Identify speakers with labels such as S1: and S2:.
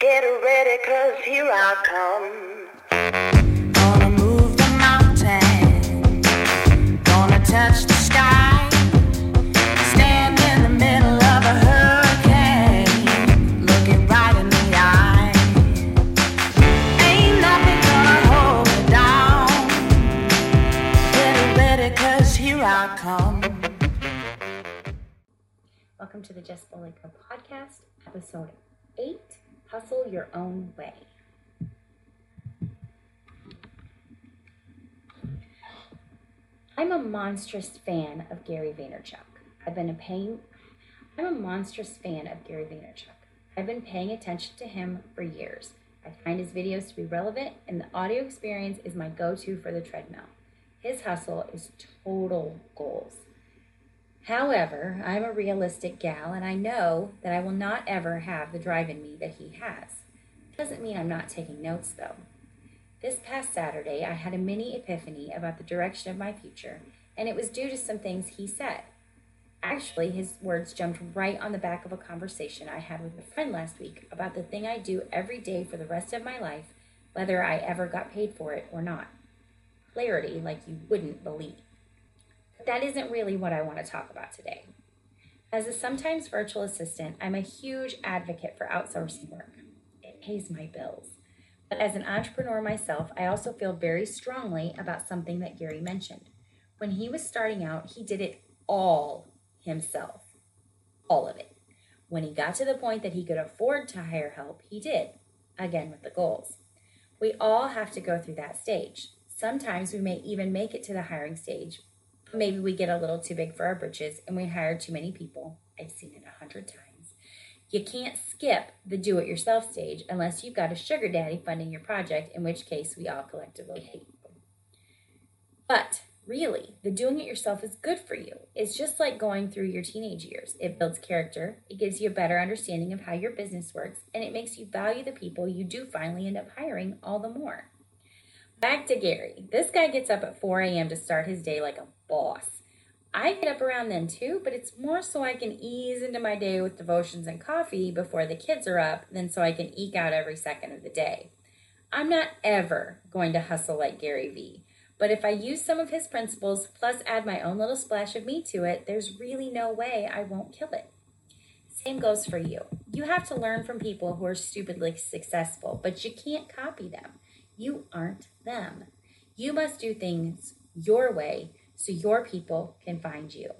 S1: Get ready, cause here I come.
S2: Gonna move the mountain. Gonna touch the sky. Stand in the middle of a hurricane. Looking right in the eye. Ain't nothing hold me down. Get ready, cause here I come.
S3: Welcome to the Jess Bolinko podcast, episode 8 Hustle Your Own Way. I'm a monstrous fan of Gary Vaynerchuk. I've been paying I'm a monstrous fan of Gary Vaynerchuk. I've been paying attention to him for years. I find his videos to be relevant and the audio experience is my go-to for the treadmill. His hustle is total goals. However, I'm a realistic gal and I know that I will not ever have the drive in me that he has. Doesn't mean I'm not taking notes though. This past Saturday, I had a mini epiphany about the direction of my future, and it was due to some things he said. Actually, his words jumped right on the back of a conversation I had with a friend last week about the thing I do every day for the rest of my life, whether I ever got paid for it or not. Clarity like you wouldn't believe. That isn't really what I want to talk about today. As a sometimes virtual assistant, I'm a huge advocate for outsourcing work. It pays my bills. But as an entrepreneur myself, I also feel very strongly about something that Gary mentioned. When he was starting out, he did it all himself. All of it. When he got to the point that he could afford to hire help, he did. Again, with the goals. We all have to go through that stage. Sometimes we may even make it to the hiring stage, maybe we get a little too big for our britches and we hire too many people. I've seen it a hundred times. You can't skip the do it yourself stage unless you've got a sugar daddy funding your project, in which case we all collectively hate you. But really, the doing it yourself is good for you. It's just like going through your teenage years. It builds character, it gives you a better understanding of how your business works, and it makes you value the people you do finally end up hiring all the more. Back to Gary. This guy gets up at 4 a.m. to start his day like a boss. I get up around then too, but it's more so I can ease into my day with devotions and coffee before the kids are up than so I can eke out every second of the day. I'm not ever going to hustle like Gary Vee, but if I use some of his principles plus add my own little splash of me to it, there's really no way I won't kill it. Same goes for you. You have to learn from people who are stupidly successful, but you can't copy them. You aren't them. You must do things your way so your people can find you.